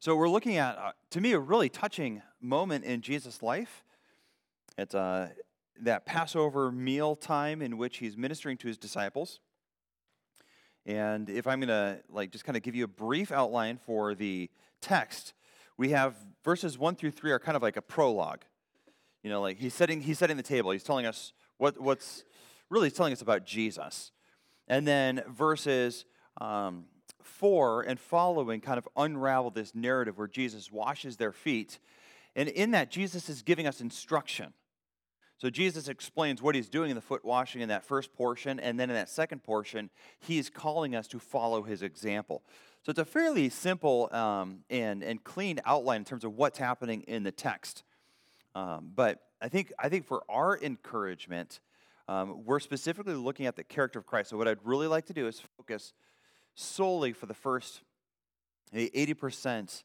So we're looking at, uh, to me, a really touching moment in Jesus' life. It's uh, that Passover meal time in which he's ministering to his disciples. And if I'm going to like just kind of give you a brief outline for the text, we have verses 1 through 3 are kind of like a prologue. You know, like he's setting he's setting the table. He's telling us what what's really he's telling us about Jesus. And then verses um, 4 and following kind of unravel this narrative where Jesus washes their feet. And in that, Jesus is giving us instruction. So Jesus explains what he's doing in the foot washing in that first portion, and then in that second portion, he's calling us to follow his example. So it's a fairly simple um, and, and clean outline in terms of what's happening in the text. Um, but I think, I think for our encouragement, um, we're specifically looking at the character of Christ. So what I'd really like to do is focus solely for the first 80%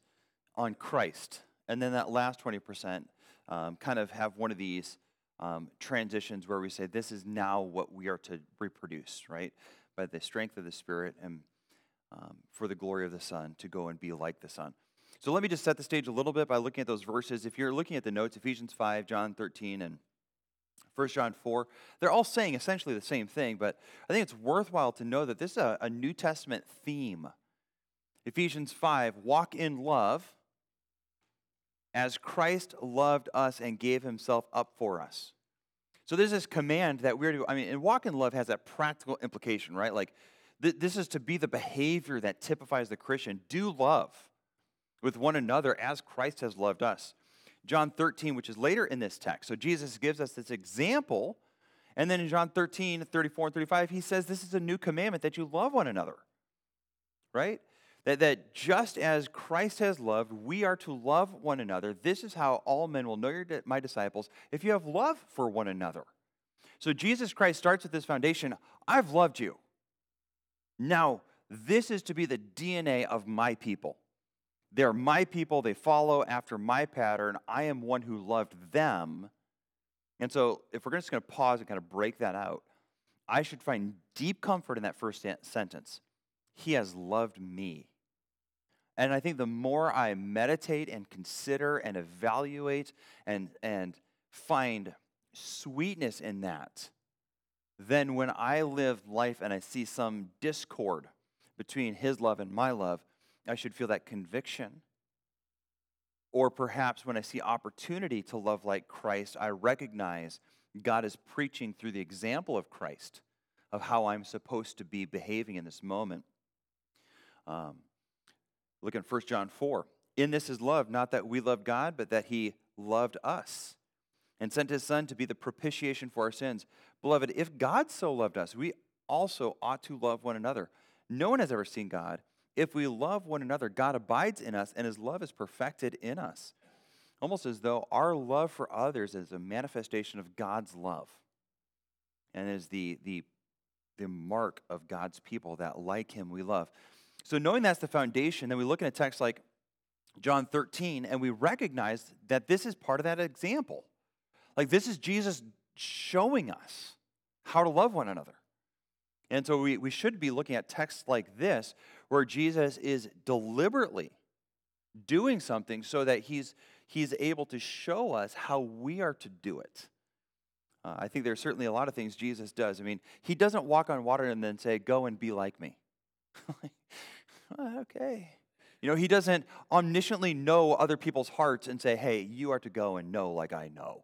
on Christ, and then that last 20% um, kind of have one of these um, transitions where we say, this is now what we are to reproduce, right? By the strength of the Spirit and um, for the glory of the Son to go and be like the Son. So let me just set the stage a little bit by looking at those verses. If you're looking at the notes, Ephesians 5, John 13, and 1 John 4, they're all saying essentially the same thing, but I think it's worthwhile to know that this is a, a New Testament theme. Ephesians 5, walk in love as Christ loved us and gave himself up for us. So there's this command that we're to, I mean, and walk in love has that practical implication, right? Like, th- this is to be the behavior that typifies the Christian. Do love with one another as Christ has loved us. John 13, which is later in this text. So Jesus gives us this example. And then in John 13, 34 and 35, he says, This is a new commandment that you love one another. Right? That, that just as Christ has loved, we are to love one another. This is how all men will know you're my disciples if you have love for one another. So Jesus Christ starts with this foundation I've loved you. Now, this is to be the DNA of my people. They're my people. They follow after my pattern. I am one who loved them. And so, if we're just going to pause and kind of break that out, I should find deep comfort in that first sentence. He has loved me. And I think the more I meditate and consider and evaluate and, and find sweetness in that, then when I live life and I see some discord between his love and my love, I should feel that conviction. Or perhaps when I see opportunity to love like Christ, I recognize God is preaching through the example of Christ of how I'm supposed to be behaving in this moment. Um, Look in 1 John 4. In this is love, not that we love God, but that he loved us and sent his Son to be the propitiation for our sins. Beloved, if God so loved us, we also ought to love one another. No one has ever seen God. If we love one another, God abides in us and his love is perfected in us. Almost as though our love for others is a manifestation of God's love and is the, the, the mark of God's people that, like him, we love. So, knowing that's the foundation, then we look at a text like John 13 and we recognize that this is part of that example. Like, this is Jesus showing us how to love one another. And so, we, we should be looking at texts like this where Jesus is deliberately doing something so that he's, he's able to show us how we are to do it. Uh, I think there's certainly a lot of things Jesus does. I mean, he doesn't walk on water and then say, Go and be like me. okay. You know, he doesn't omnisciently know other people's hearts and say, hey, you are to go and know like I know.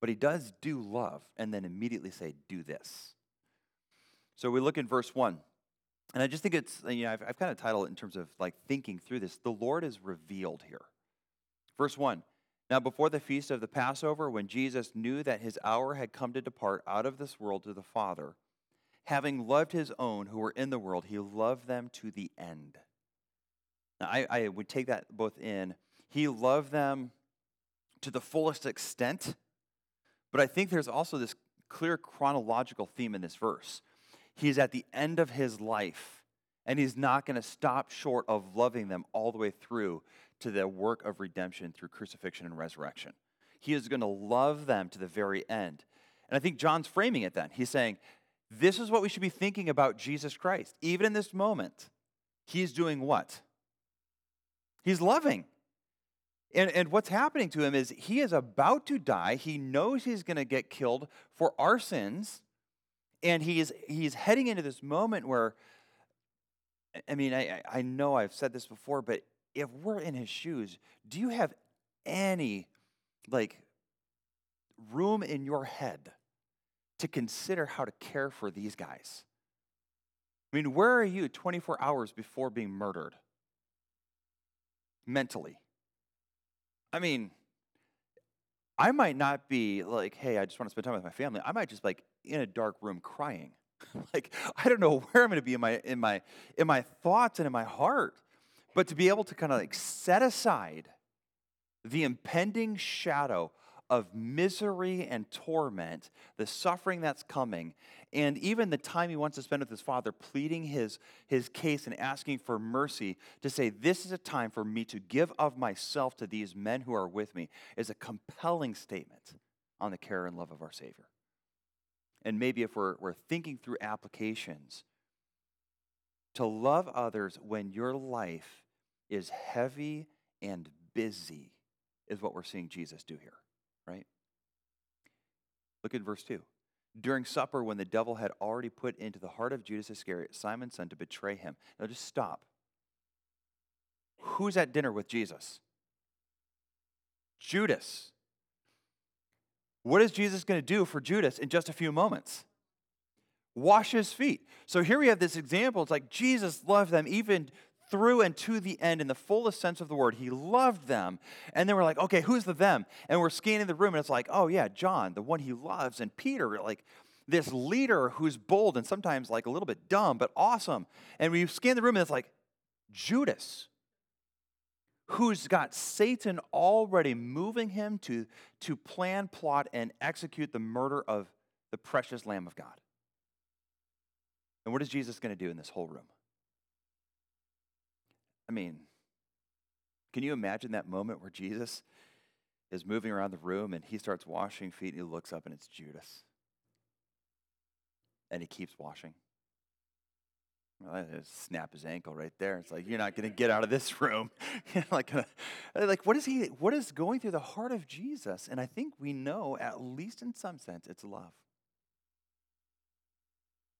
But he does do love and then immediately say, do this. So we look in verse 1. And I just think it's, uh, you know, I've, I've kind of titled it in terms of like thinking through this. The Lord is revealed here. Verse 1 Now, before the feast of the Passover, when Jesus knew that his hour had come to depart out of this world to the Father, having loved his own who were in the world, he loved them to the end. Now, I, I would take that both in. He loved them to the fullest extent, but I think there's also this clear chronological theme in this verse. He's at the end of his life, and he's not going to stop short of loving them all the way through to the work of redemption through crucifixion and resurrection. He is going to love them to the very end. And I think John's framing it then. He's saying, this is what we should be thinking about Jesus Christ. Even in this moment, he's doing what? He's loving. And, and what's happening to him is he is about to die. He knows he's going to get killed for our sins. And he's, he's heading into this moment where, I mean, I, I know I've said this before, but if we're in his shoes, do you have any, like, room in your head to consider how to care for these guys? I mean, where are you 24 hours before being murdered? Mentally. I mean, I might not be like, hey, I just want to spend time with my family. I might just like in a dark room crying. like I don't know where I'm going to be in my in my in my thoughts and in my heart. But to be able to kind of like set aside the impending shadow of misery and torment, the suffering that's coming, and even the time he wants to spend with his father, pleading his, his case and asking for mercy, to say, This is a time for me to give of myself to these men who are with me, is a compelling statement on the care and love of our Savior. And maybe if we're, we're thinking through applications, to love others when your life is heavy and busy is what we're seeing Jesus do here right? Look at verse 2. During supper, when the devil had already put into the heart of Judas Iscariot, Simon's son, to betray him. Now just stop. Who's at dinner with Jesus? Judas. What is Jesus going to do for Judas in just a few moments? Wash his feet. So here we have this example. It's like Jesus loved them even through and to the end in the fullest sense of the word. He loved them. And then we're like, okay, who's the them? And we're scanning the room and it's like, oh, yeah, John, the one he loves, and Peter, like this leader who's bold and sometimes like a little bit dumb, but awesome. And we scan the room and it's like, Judas, who's got Satan already moving him to, to plan, plot, and execute the murder of the precious Lamb of God. And what is Jesus going to do in this whole room? I mean, can you imagine that moment where Jesus is moving around the room and he starts washing feet and he looks up and it's Judas? And he keeps washing. Well, snap his ankle right there. It's like you're not going to get out of this room. like, uh, like what is he? What is going through the heart of Jesus? And I think we know, at least in some sense, it's love.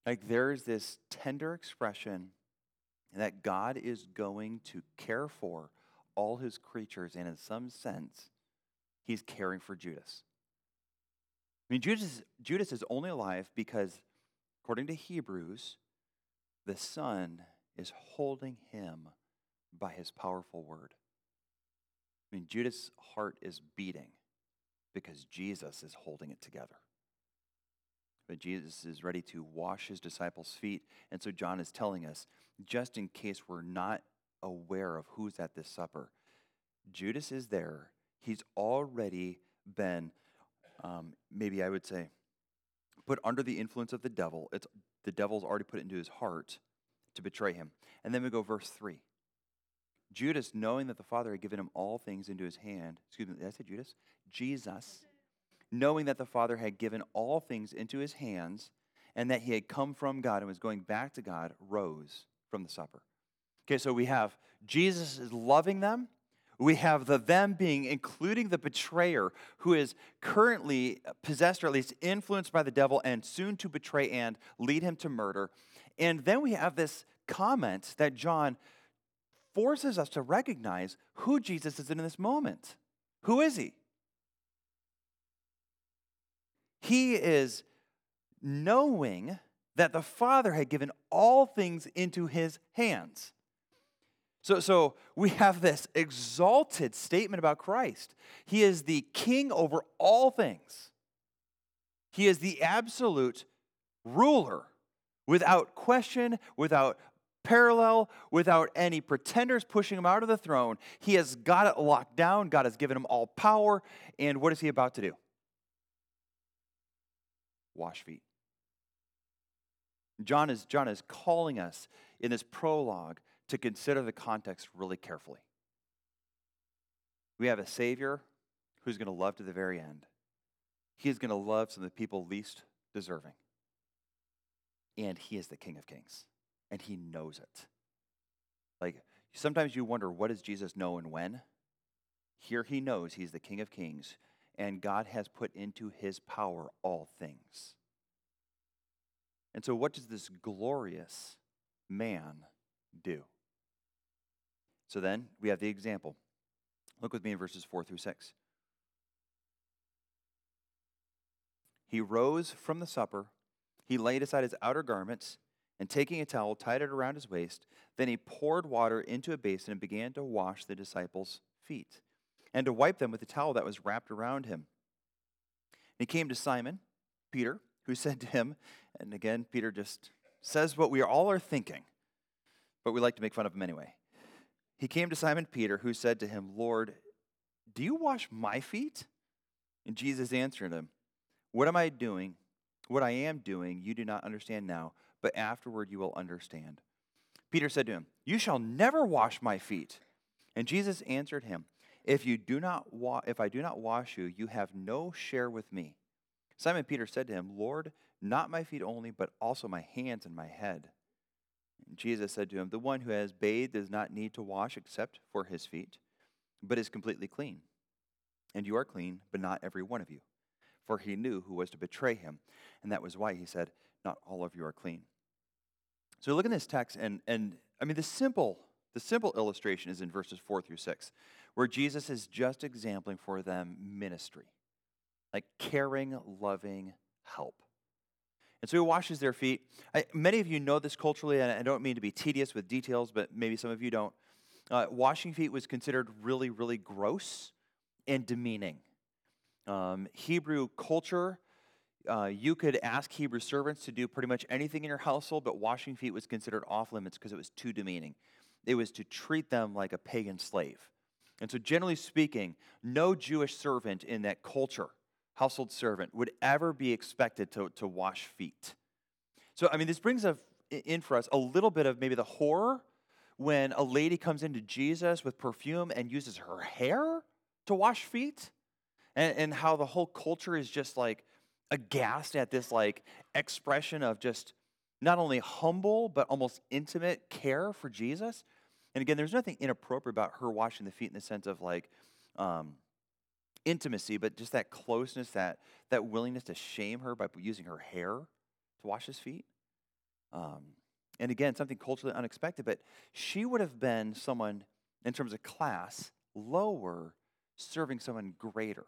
Like there's this tender expression that God is going to care for all his creatures, and in some sense, he's caring for Judas. I mean, Judas, Judas is only alive because, according to Hebrews, the Son is holding him by his powerful word. I mean, Judas' heart is beating because Jesus is holding it together. But Jesus is ready to wash his disciples' feet. And so John is telling us, just in case we're not aware of who's at this supper, Judas is there. He's already been, um, maybe I would say, put under the influence of the devil. It's, the devil's already put it into his heart to betray him. And then we go verse 3. Judas, knowing that the Father had given him all things into his hand, excuse me, I say Judas? Jesus knowing that the Father had given all things into his hands and that he had come from God and was going back to God, rose from the supper. Okay, so we have Jesus is loving them. We have the them being, including the betrayer, who is currently possessed or at least influenced by the devil and soon to betray and lead him to murder. And then we have this comment that John forces us to recognize who Jesus is in this moment. Who is he? He is knowing that the Father had given all things into his hands. So, so we have this exalted statement about Christ. He is the king over all things, he is the absolute ruler without question, without parallel, without any pretenders pushing him out of the throne. He has got it locked down. God has given him all power. And what is he about to do? wash feet. John is, John is calling us in this prologue to consider the context really carefully. We have a Savior who's going to love to the very end. He is going to love some of the people least deserving. And He is the King of Kings, and He knows it. Like, Sometimes you wonder, what does Jesus know and when? Here he knows he's the King of Kings, and God has put into his power all things. And so, what does this glorious man do? So then we have the example. Look with me in verses 4 through 6. He rose from the supper, he laid aside his outer garments, and taking a towel, tied it around his waist. Then he poured water into a basin and began to wash the disciples' feet and to wipe them with the towel that was wrapped around him. And he came to Simon, Peter, who said to him, and again, Peter just says what we all are thinking, but we like to make fun of him anyway. He came to Simon Peter, who said to him, Lord, do you wash my feet? And Jesus answered him, What am I doing? What I am doing, you do not understand now, but afterward you will understand. Peter said to him, You shall never wash my feet. And Jesus answered him, If you do not wa- if I do not wash you, you have no share with me. Simon Peter said to him, Lord, not my feet only, but also my hands and my head. Jesus said to him, The one who has bathed does not need to wash except for his feet, but is completely clean. And you are clean, but not every one of you. For he knew who was to betray him, and that was why he said, Not all of you are clean. So look at this text, and, and I mean, the simple, the simple illustration is in verses 4 through 6, where Jesus is just exempling for them ministry, like caring, loving help. And so he washes their feet. I, many of you know this culturally, and I don't mean to be tedious with details, but maybe some of you don't. Uh, washing feet was considered really, really gross and demeaning. Um, Hebrew culture, uh, you could ask Hebrew servants to do pretty much anything in your household, but washing feet was considered off limits because it was too demeaning. It was to treat them like a pagan slave. And so, generally speaking, no Jewish servant in that culture household servant would ever be expected to, to wash feet. So, I mean, this brings up in for us a little bit of maybe the horror when a lady comes into Jesus with perfume and uses her hair to wash feet, and, and how the whole culture is just like aghast at this like expression of just not only humble but almost intimate care for Jesus. And again, there's nothing inappropriate about her washing the feet in the sense of like, um, intimacy, but just that closeness, that, that willingness to shame her by using her hair to wash his feet. Um, and again, something culturally unexpected, but she would have been someone, in terms of class, lower, serving someone greater.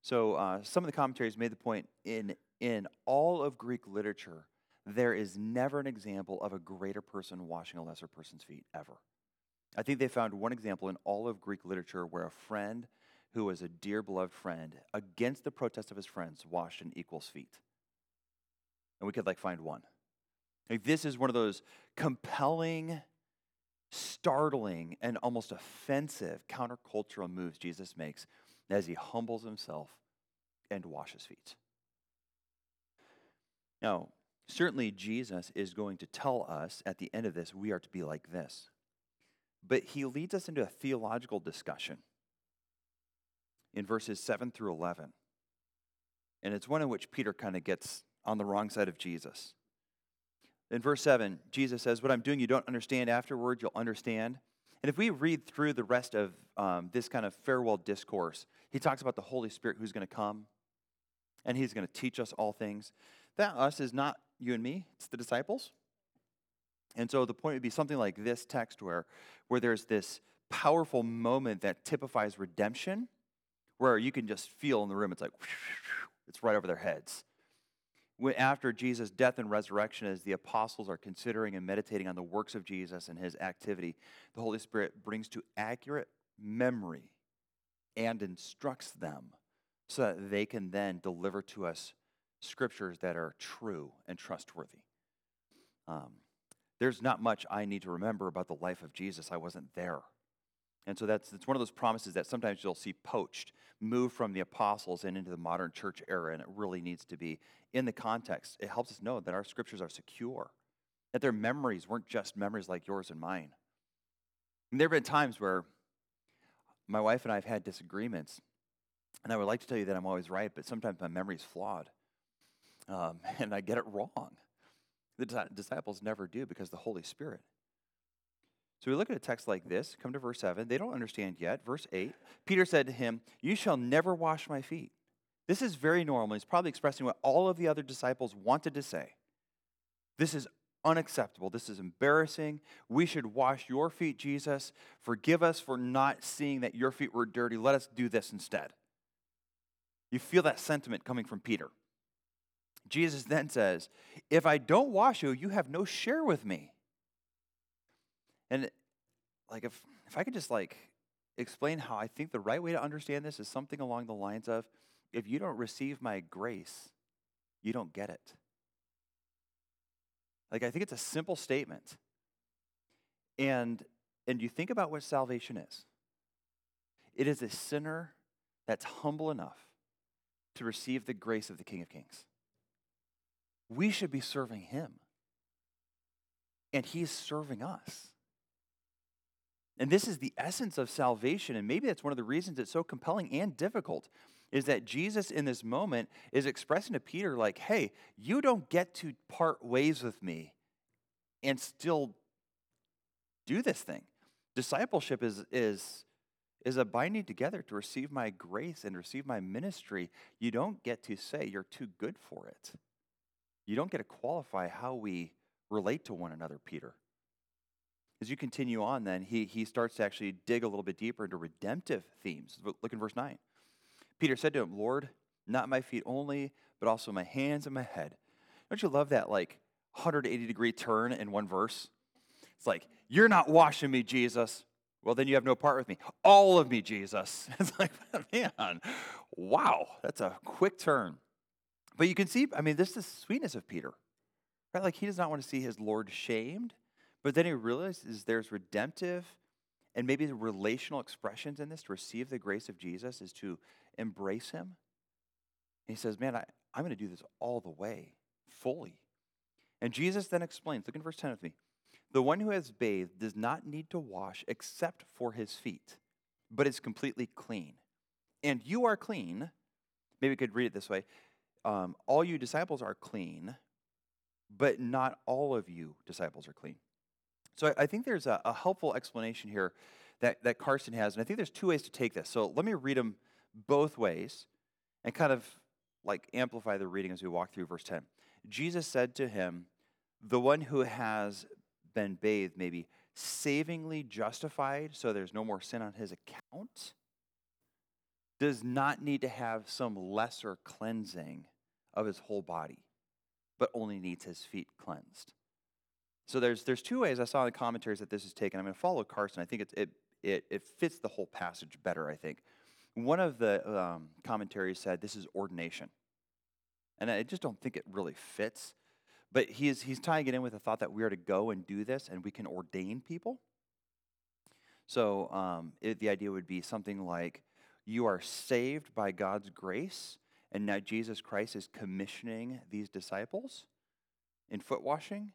So uh, some of the commentaries made the point in, in all of Greek literature, there is never an example of a greater person washing a lesser person's feet, ever. I think they found one example in all of Greek literature where a friend who was a dear beloved friend, against the protest of his friends, washed in equal's feet. And we could like find one. Like this is one of those compelling, startling, and almost offensive countercultural moves Jesus makes as he humbles himself and washes feet. Now, certainly Jesus is going to tell us at the end of this, we are to be like this. But he leads us into a theological discussion in verses 7 through 11. And it's one in which Peter kind of gets on the wrong side of Jesus. In verse 7, Jesus says, What I'm doing you don't understand, afterward you'll understand. And if we read through the rest of um, this kind of farewell discourse, he talks about the Holy Spirit who's going to come and he's going to teach us all things. That us is not you and me, it's the disciples. And so the point would be something like this text where, where there's this powerful moment that typifies redemption where you can just feel in the room, it's like, it's right over their heads. After Jesus' death and resurrection, as the apostles are considering and meditating on the works of Jesus and his activity, the Holy Spirit brings to accurate memory and instructs them so that they can then deliver to us scriptures that are true and trustworthy. Um, there's not much I need to remember about the life of Jesus. I wasn't there. And so that's, that's one of those promises that sometimes you'll see poached, moved from the apostles and into the modern church era, and it really needs to be in the context. It helps us know that our scriptures are secure, that their memories weren't just memories like yours and mine. And there have been times where my wife and I have had disagreements, and I would like to tell you that I'm always right, but sometimes my memory is flawed, um, and I get it wrong. The disciples never do because the Holy Spirit So we look at a text like this, come to verse 7. They don't understand yet. Verse 8 Peter said to him, You shall never wash my feet. This is very normal. He's probably expressing what all of the other disciples wanted to say. This is unacceptable. This is embarrassing. We should wash your feet, Jesus. Forgive us for not seeing that your feet were dirty. Let us do this instead. You feel that sentiment coming from Peter. Jesus then says, If I don't wash you, you have no share with me. And like if if I could just like explain how I think the right way to understand this is something along the lines of if you don't receive my grace, you don't get it. Like I think it's a simple statement. And and you think about what salvation is. It is a sinner that's humble enough to receive the grace of the King of Kings. We should be serving him. And he's serving us. And this is the essence of salvation. And maybe that's one of the reasons it's so compelling and difficult is that Jesus in this moment is expressing to Peter, like, hey, you don't get to part ways with me and still do this thing. Discipleship is, is, is a binding together to receive my grace and receive my ministry. You don't get to say you're too good for it. You don't get to qualify how we relate to one another, Peter. As you continue on, then, he, he starts to actually dig a little bit deeper into redemptive themes. Look in verse 9. Peter said to him, Lord, not my feet only, but also my hands and my head. Don't you love that, like, 180 degree turn in one verse? It's like, You're not washing me, Jesus. Well, then you have no part with me. All of me, Jesus. It's like, man, wow, that's a quick turn. But you can see, I mean, this is the sweetness of Peter. Right? Like he does not want to see his Lord shamed, but then he realizes there's redemptive and maybe relational expressions in this to receive the grace of Jesus is to embrace him. And he says, Man, I, I'm going to do this all the way, fully. And Jesus then explains, look in verse 10 with me. The one who has bathed does not need to wash except for his feet, but is completely clean. And you are clean. Maybe we could read it this way um, All you disciples are clean, but not all of you disciples are clean. So I, think there's a, a, helpful explanation here that, that Carson has, and I think there's two ways to take this. So let me read them both ways and kind of like amplify the reading as we walk through verse 10. Jesus said to him, The one who has been bathed may be savingly justified, so there's no more sin on his account, does not need to have some lesser cleansing of his whole body, but only needs his feet cleansed. So there's, there's two ways I saw in the commentaries that this is taken. I'm going to follow Carson. I think it, it, it, it fits the whole passage better, I think. One of the um, commentaries said this is ordination. And I just don't think it really fits. But he's, he's tying it in with the thought that we are to go and do this and we can ordain people. So um, it, the idea would be something like you are saved by God's grace, and now Jesus Christ is commissioning these disciples in foot washing.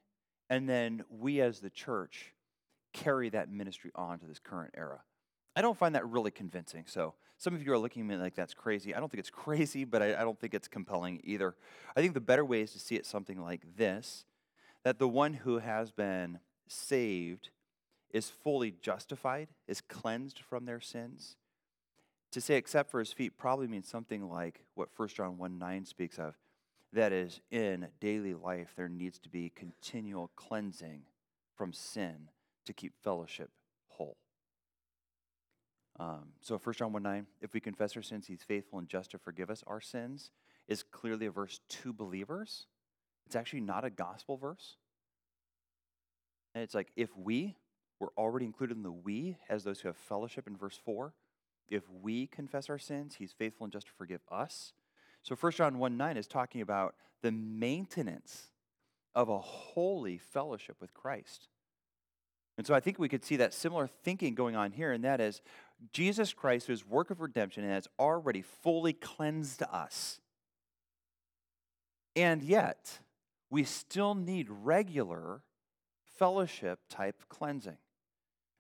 And then we as the church carry that ministry on to this current era. I don't find that really convincing. So some of you are looking at me like that's crazy. I don't think it's crazy, but I, I don't think it's compelling either. I think the better way is to see it something like this that the one who has been saved is fully justified, is cleansed from their sins. To say except for his feet probably means something like what 1 John 1 9 speaks of that is, in daily life, there needs to be continual cleansing from sin to keep fellowship whole. Um, so 1 John 1 9, if we confess our sins, he's faithful and just to forgive us our sins, is clearly a verse to believers. It's actually not a gospel verse. And it's like if we were already included in the we as those who have fellowship in verse 4, if we confess our sins, he's faithful and just to forgive us. So 1 John 1 9 is talking about the maintenance of a holy fellowship with Christ. And so I think we could see that similar thinking going on here, and that is Jesus Christ, whose work of redemption, has already fully cleansed us. And yet, we still need regular fellowship type cleansing.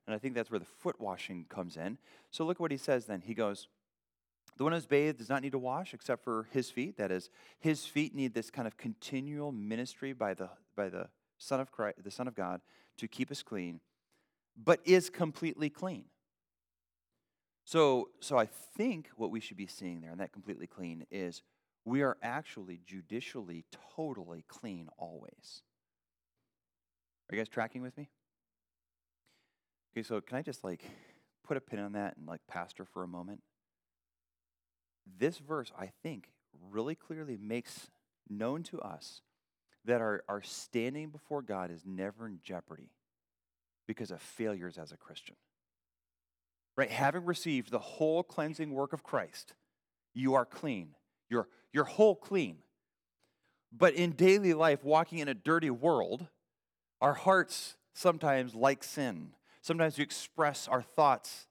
And I think that's where the foot washing comes in. So look what he says then. He goes, the one who's bathed does not need to wash except for his feet. That is, his feet need this kind of continual ministry by the, by the Son of Christ, the Son of God, to keep us clean. but is completely clean. So, so I think what we should be seeing there, and that completely clean, is we are actually judicially totally clean always. Are you guys tracking with me? Okay, so can I just like put a pin on that and like pastor for a moment? This verse, I think, really clearly makes known to us that our, our standing before God is never in jeopardy because of failures as a Christian. Right? Having received the whole cleansing work of Christ, you are clean. You're, you're whole clean. But in daily life, walking in a dirty world, our hearts sometimes like sin. Sometimes we express our thoughts,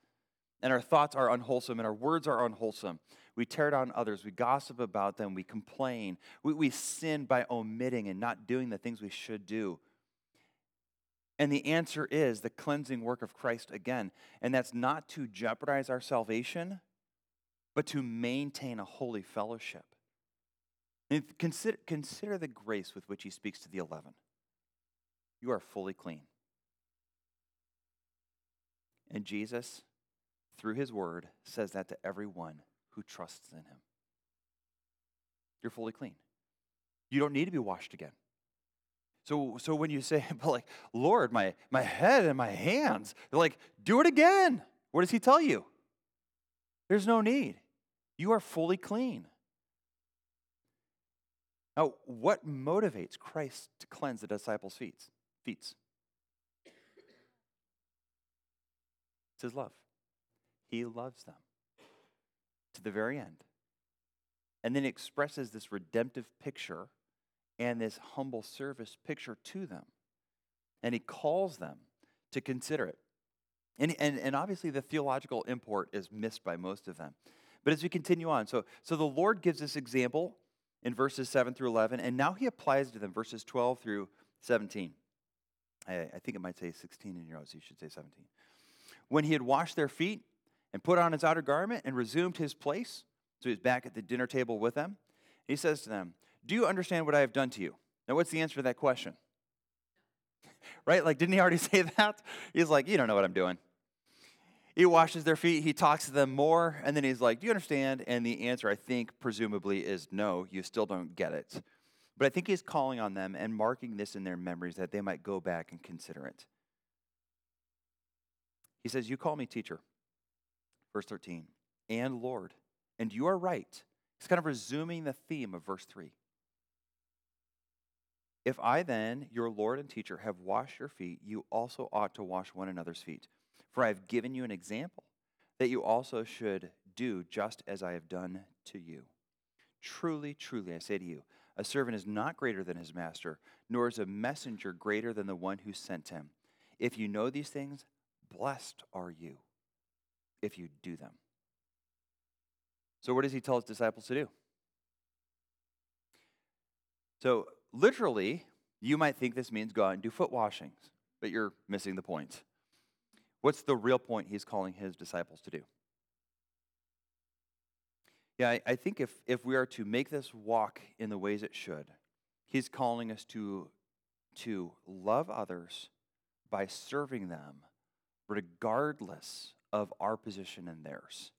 and our thoughts are unwholesome, and our words are unwholesome. We tear down others. We gossip about them. We complain. We, we sin by omitting and not doing the things we should do. And the answer is the cleansing work of Christ again. And that's not to jeopardize our salvation, but to maintain a holy fellowship. And consider, consider the grace with which he speaks to the eleven. You are fully clean. And Jesus, through his word, says that to everyone who trusts in him. You're fully clean. You don't need to be washed again. So, so when you say, but like, Lord, my, my head and my hands, they're like, do it again. What does he tell you? There's no need. You are fully clean. Now, what motivates Christ to cleanse the disciples' feet? feet? It's his love. He loves them to the very end. And then expresses this redemptive picture and this humble service picture to them. And he calls them to consider it. And, and, and obviously, the theological import is missed by most of them. But as we continue on, so, so the Lord gives this example in verses 7 through 11, and now he applies to them verses 12 through 17. I, I think it might say 16 in your notes, you should say 17. When he had washed their feet and put on his outer garment and resumed his place, so he's back at the dinner table with them, he says to them, do you understand what I have done to you? Now, what's the answer to that question? right? Like, didn't he already say that? He's like, You don't know what I'm doing. He washes their feet, he talks to them more, and then he's like, Do you understand? And the answer, I think, presumably, is no, you still don't get it. But I think he's calling on them and marking this in their memories that they might go back and consider it. He says, You call me teacher, verse 13, and Lord, and you are right. He's kind of resuming the theme of verse 3. If I then, your Lord and teacher, have washed your feet, you also ought to wash one another's feet. For I have given you an example that you also should do just as I have done to you. Truly, truly, I say to you, a servant is not greater than his master, nor is a messenger greater than the one who sent him. If you know these things, blessed are you if you do them. So, what does he tell his disciples to do? So, literally, you might think this means go out and do foot washings, but you're missing the point. What's the real point he's calling his disciples to do? Yeah, I, I think if, if we are to make this walk in the ways it should, he's calling us to, to love others by serving them regardless of our position and theirs.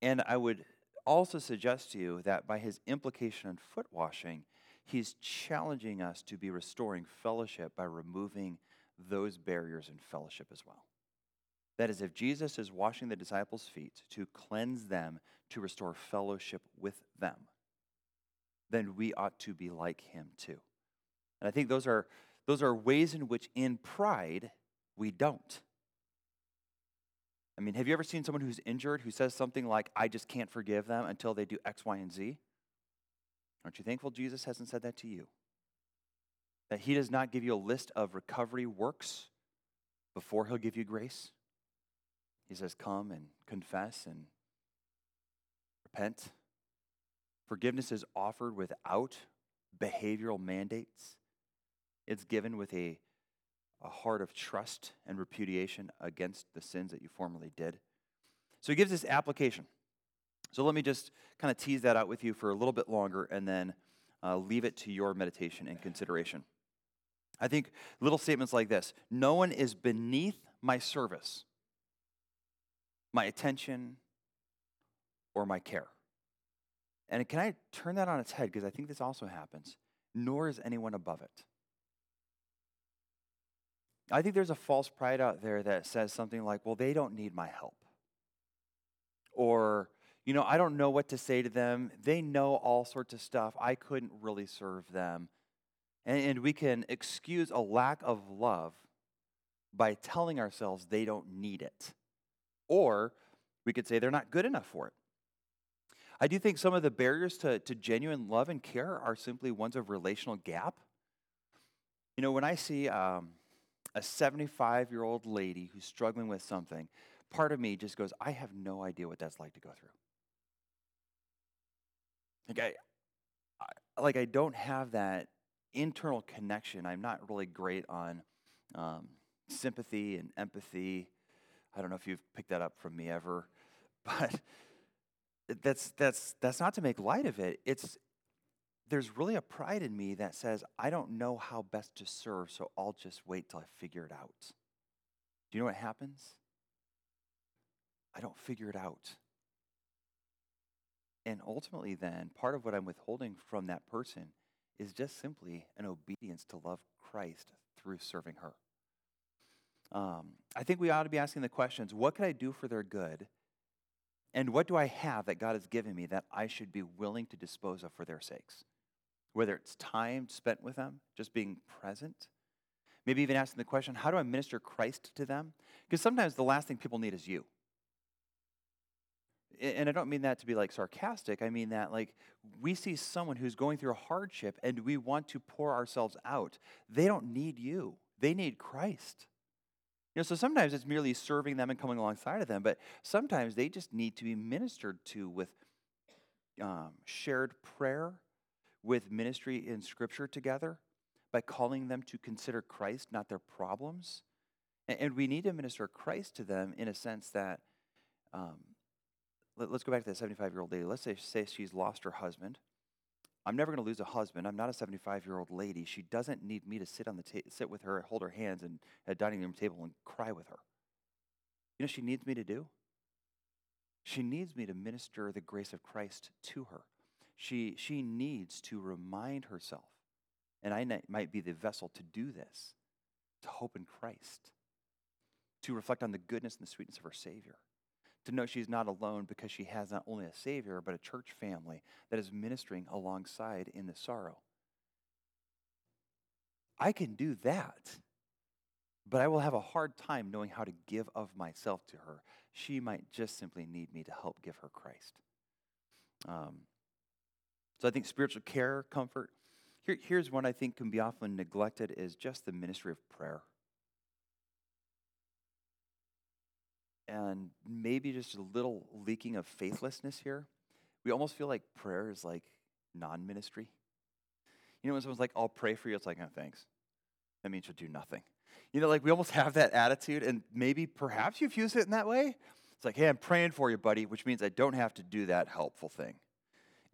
And I would also suggest to you that by his implication on foot washing, He's challenging us to be restoring fellowship by removing those barriers in fellowship as well. That is, if Jesus is washing the disciples' feet to cleanse them, to restore fellowship with them, then we ought to be like him too. And I think those are, those are ways in which, in pride, we don't. I mean, have you ever seen someone who's injured who says something like, I just can't forgive them until they do X, Y, and Z? Aren't you thankful Jesus hasn't said that to you? That he does not give you a list of recovery works before he'll give you grace? He says, Come and confess and repent. Forgiveness is offered without behavioral mandates, it's given with a, a heart of trust and repudiation against the sins that you formerly did. So he gives this application. So let me just kind of tease that out with you for a little bit longer and then uh, leave it to your meditation and consideration. I think little statements like this No one is beneath my service, my attention, or my care. And can I turn that on its head? Because I think this also happens. Nor is anyone above it. I think there's a false pride out there that says something like, well, they don't need my help. Or, you know, I don't know what to say to them. They know all sorts of stuff. I couldn't really serve them. And, and we can excuse a lack of love by telling ourselves they don't need it. Or we could say they're not good enough for it. I do think some of the barriers to, to genuine love and care are simply ones of relational gap. You know, when I see um, a 75 year old lady who's struggling with something, part of me just goes, I have no idea what that's like to go through. Like I, I like I don't have that internal connection. I'm not really great on um, sympathy and empathy. I don't know if you've picked that up from me ever, but that's that's that's not to make light of it. It's there's really a pride in me that says I don't know how best to serve, so I'll just wait till I figure it out. Do you know what happens? I don't figure it out. And ultimately, then, part of what I'm withholding from that person is just simply an obedience to love Christ through serving her. Um, I think we ought to be asking the questions what can I do for their good? And what do I have that God has given me that I should be willing to dispose of for their sakes? Whether it's time spent with them, just being present, maybe even asking the question, how do I minister Christ to them? Because sometimes the last thing people need is you. And I don't mean that to be like sarcastic. I mean that like we see someone who's going through a hardship and we want to pour ourselves out. They don't need you, they need Christ. You know, so sometimes it's merely serving them and coming alongside of them, but sometimes they just need to be ministered to with um, shared prayer, with ministry in Scripture together, by calling them to consider Christ, not their problems. And, we need to minister Christ to them in a sense that, um, let, us go back to that 75 year old lady. Let's say, say she's lost her husband I'm never going to lose a husband. I'm not a 75 year old lady. She doesn't need me to sit on the ta- sit with her, hold her hands, and at a dining room table and cry with her. You know, she needs me to do. She needs me to minister the grace of Christ to her. She she needs to remind herself, and I might be the vessel to do this, to hope in Christ, to reflect on the goodness and the sweetness of her Savior to know she's not alone because she has not only a Savior, but a church family that is ministering alongside in the sorrow. I can do that, but I will have a hard time knowing how to give of myself to her. She might just simply need me to help give her Christ. Um, so I think spiritual care, comfort. Here, here's one I think can be often neglected is just the ministry of prayer. and maybe just a little leaking of faithlessness here. We almost feel like prayer is like non ministry. You know, when someone's like, I'll pray for you, it's like, oh, thanks. That means you'll do nothing. You know, like we almost have that attitude, and maybe perhaps you've used it in that way. It's like, hey, I'm praying for you, buddy, which means I don't have to do that helpful thing.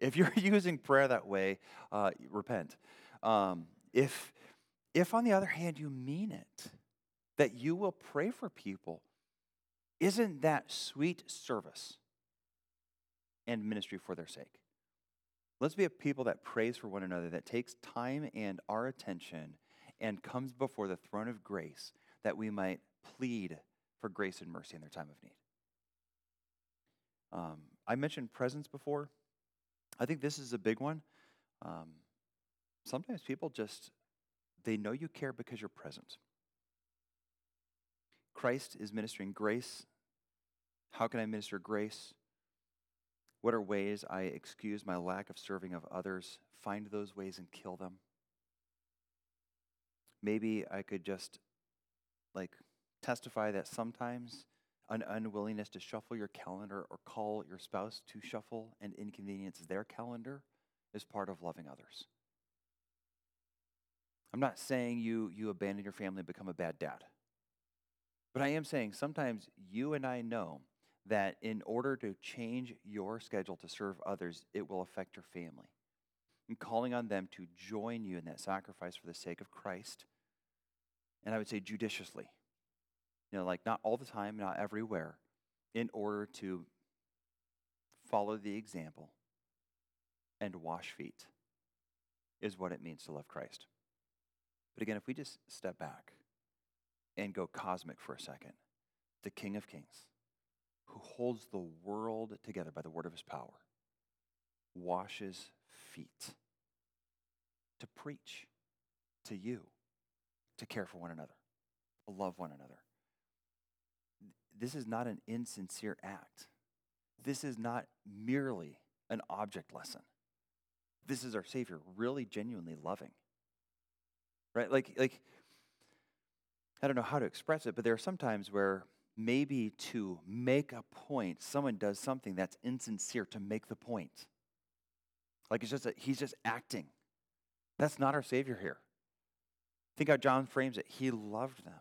If you're using prayer that way, uh, repent. Um, if, if, on the other hand, you mean it, that you will pray for people isn't that sweet service and ministry for their sake? Let's be a people that prays for one another, that takes time and our attention and comes before the throne of grace that we might plead for grace and mercy in their time of need. Um, I mentioned presence before. I think this is a big one. Um, sometimes people just, they know you care because you're present. Christ is ministering grace. How can I minister grace? What are ways I excuse my lack of serving of others? Find those ways and kill them. Maybe I could just like testify that sometimes an unwillingness to shuffle your calendar or call your spouse to shuffle and inconvenience their calendar is part of loving others. I'm not saying you you abandon your family and become a bad dad. But I am saying sometimes you and I know that in order to change your schedule to serve others, it will affect your family. And calling on them to join you in that sacrifice for the sake of Christ and I would say judiciously. You know, like not all the time, not everywhere, in order to follow the example and wash feet is what it means to love Christ. But again, if we just step back and go cosmic for a second, the King of Kings, who holds the world together by the word of his power, washes feet to preach to you, to care for one another, to love one another. This is not an insincere act. This is not merely an object lesson. This is our Savior really genuinely loving. Right? Like, like I don't know how to express it, but there are some times where maybe to make a point, someone does something that's insincere to make the point. Like it's just a, he's just acting. That's not our Savior here. Think how John frames it. He loved them.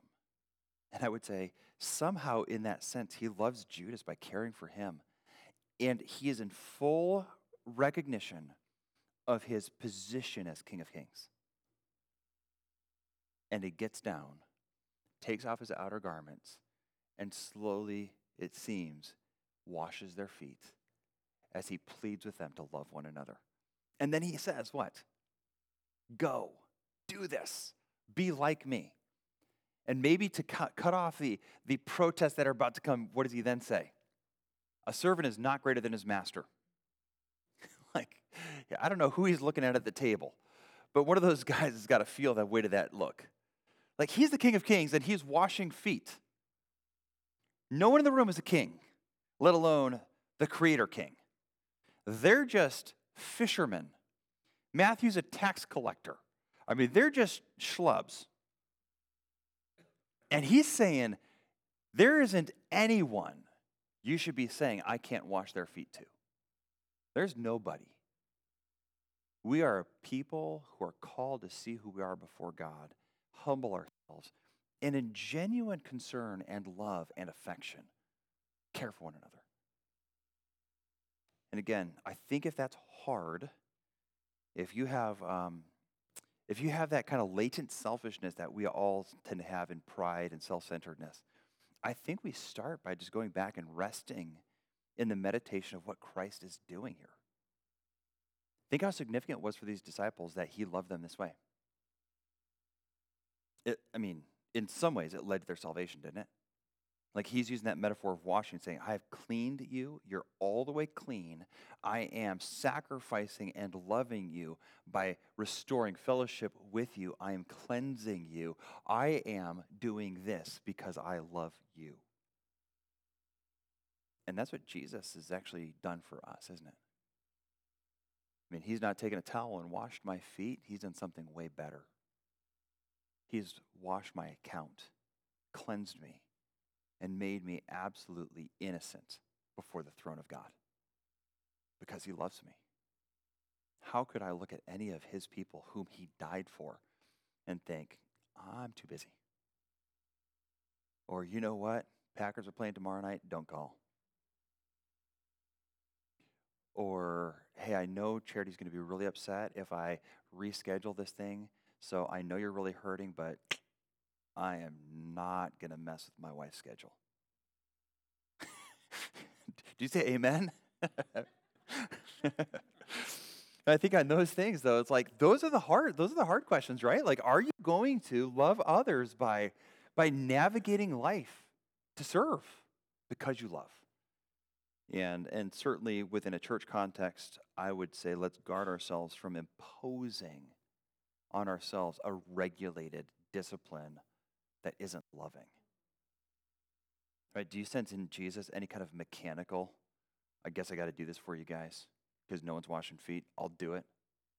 And I would say, somehow in that sense, he loves Judas by caring for him. And he is in full recognition of his position as King of Kings. And he gets down, takes off his outer garments, and slowly, it seems, washes their feet as he pleads with them to love one another. And then he says, What? Go, do this, be like me. And maybe to cut, cut off the, the protests that are about to come, what does he then say? A servant is not greater than his master. like, yeah, I don't know who he's looking at at the table, but one of those guys has got to feel that weight of that look. Like, he's the king of kings and he's washing feet. No one in the room is a king, let alone the creator king. They're just fishermen. Matthew's a tax collector. I mean, they're just schlubs. And he's saying, there isn't anyone you should be saying, I can't wash their feet to. There's nobody. We are people who are called to see who we are before God, humble ourselves, and in genuine concern and love and affection, care for one another. And again, I think if that's hard, if you have um, if you have that kind of latent selfishness that we all tend to have in pride and self-centeredness, I think we start by just going back and resting in the meditation of what Christ is doing here. Think how significant it was for these disciples that he loved them this way. It, I mean, in some ways, it led to their salvation, didn't it? Like he's using that metaphor of washing, saying, I have cleaned you. You're all the way clean. I am sacrificing and loving you by restoring fellowship with you. I am cleansing you. I am doing this because I love you. And that's what Jesus has actually done for us, isn't it? I mean, he's not taken a towel and washed my feet, he's done something way better. He's washed my account, cleansed me and made me absolutely innocent before the throne of God because he loves me. How could I look at any of his people whom he died for and think, I'm too busy? Or, you know what? Packers are playing tomorrow night, don't call. Or, hey, I know Charity's going to be really upset if I reschedule this thing. So I know you're really hurting, but I am not going to mess with my wife's schedule. Do you say amen? I think on those things though, it's like those are the hard those are the hard questions, right? Like are you going to love others by by navigating life to serve because you love? And and certainly within a church context, I would say let's guard ourselves from imposing on ourselves a regulated discipline that isn't loving. Right? Do you sense in Jesus any kind of mechanical, I guess I got to do this for you guys because no one's washing feet? I'll do it.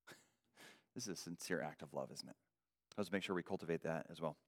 this is a sincere act of love, isn't it? Let's make sure we cultivate that as well.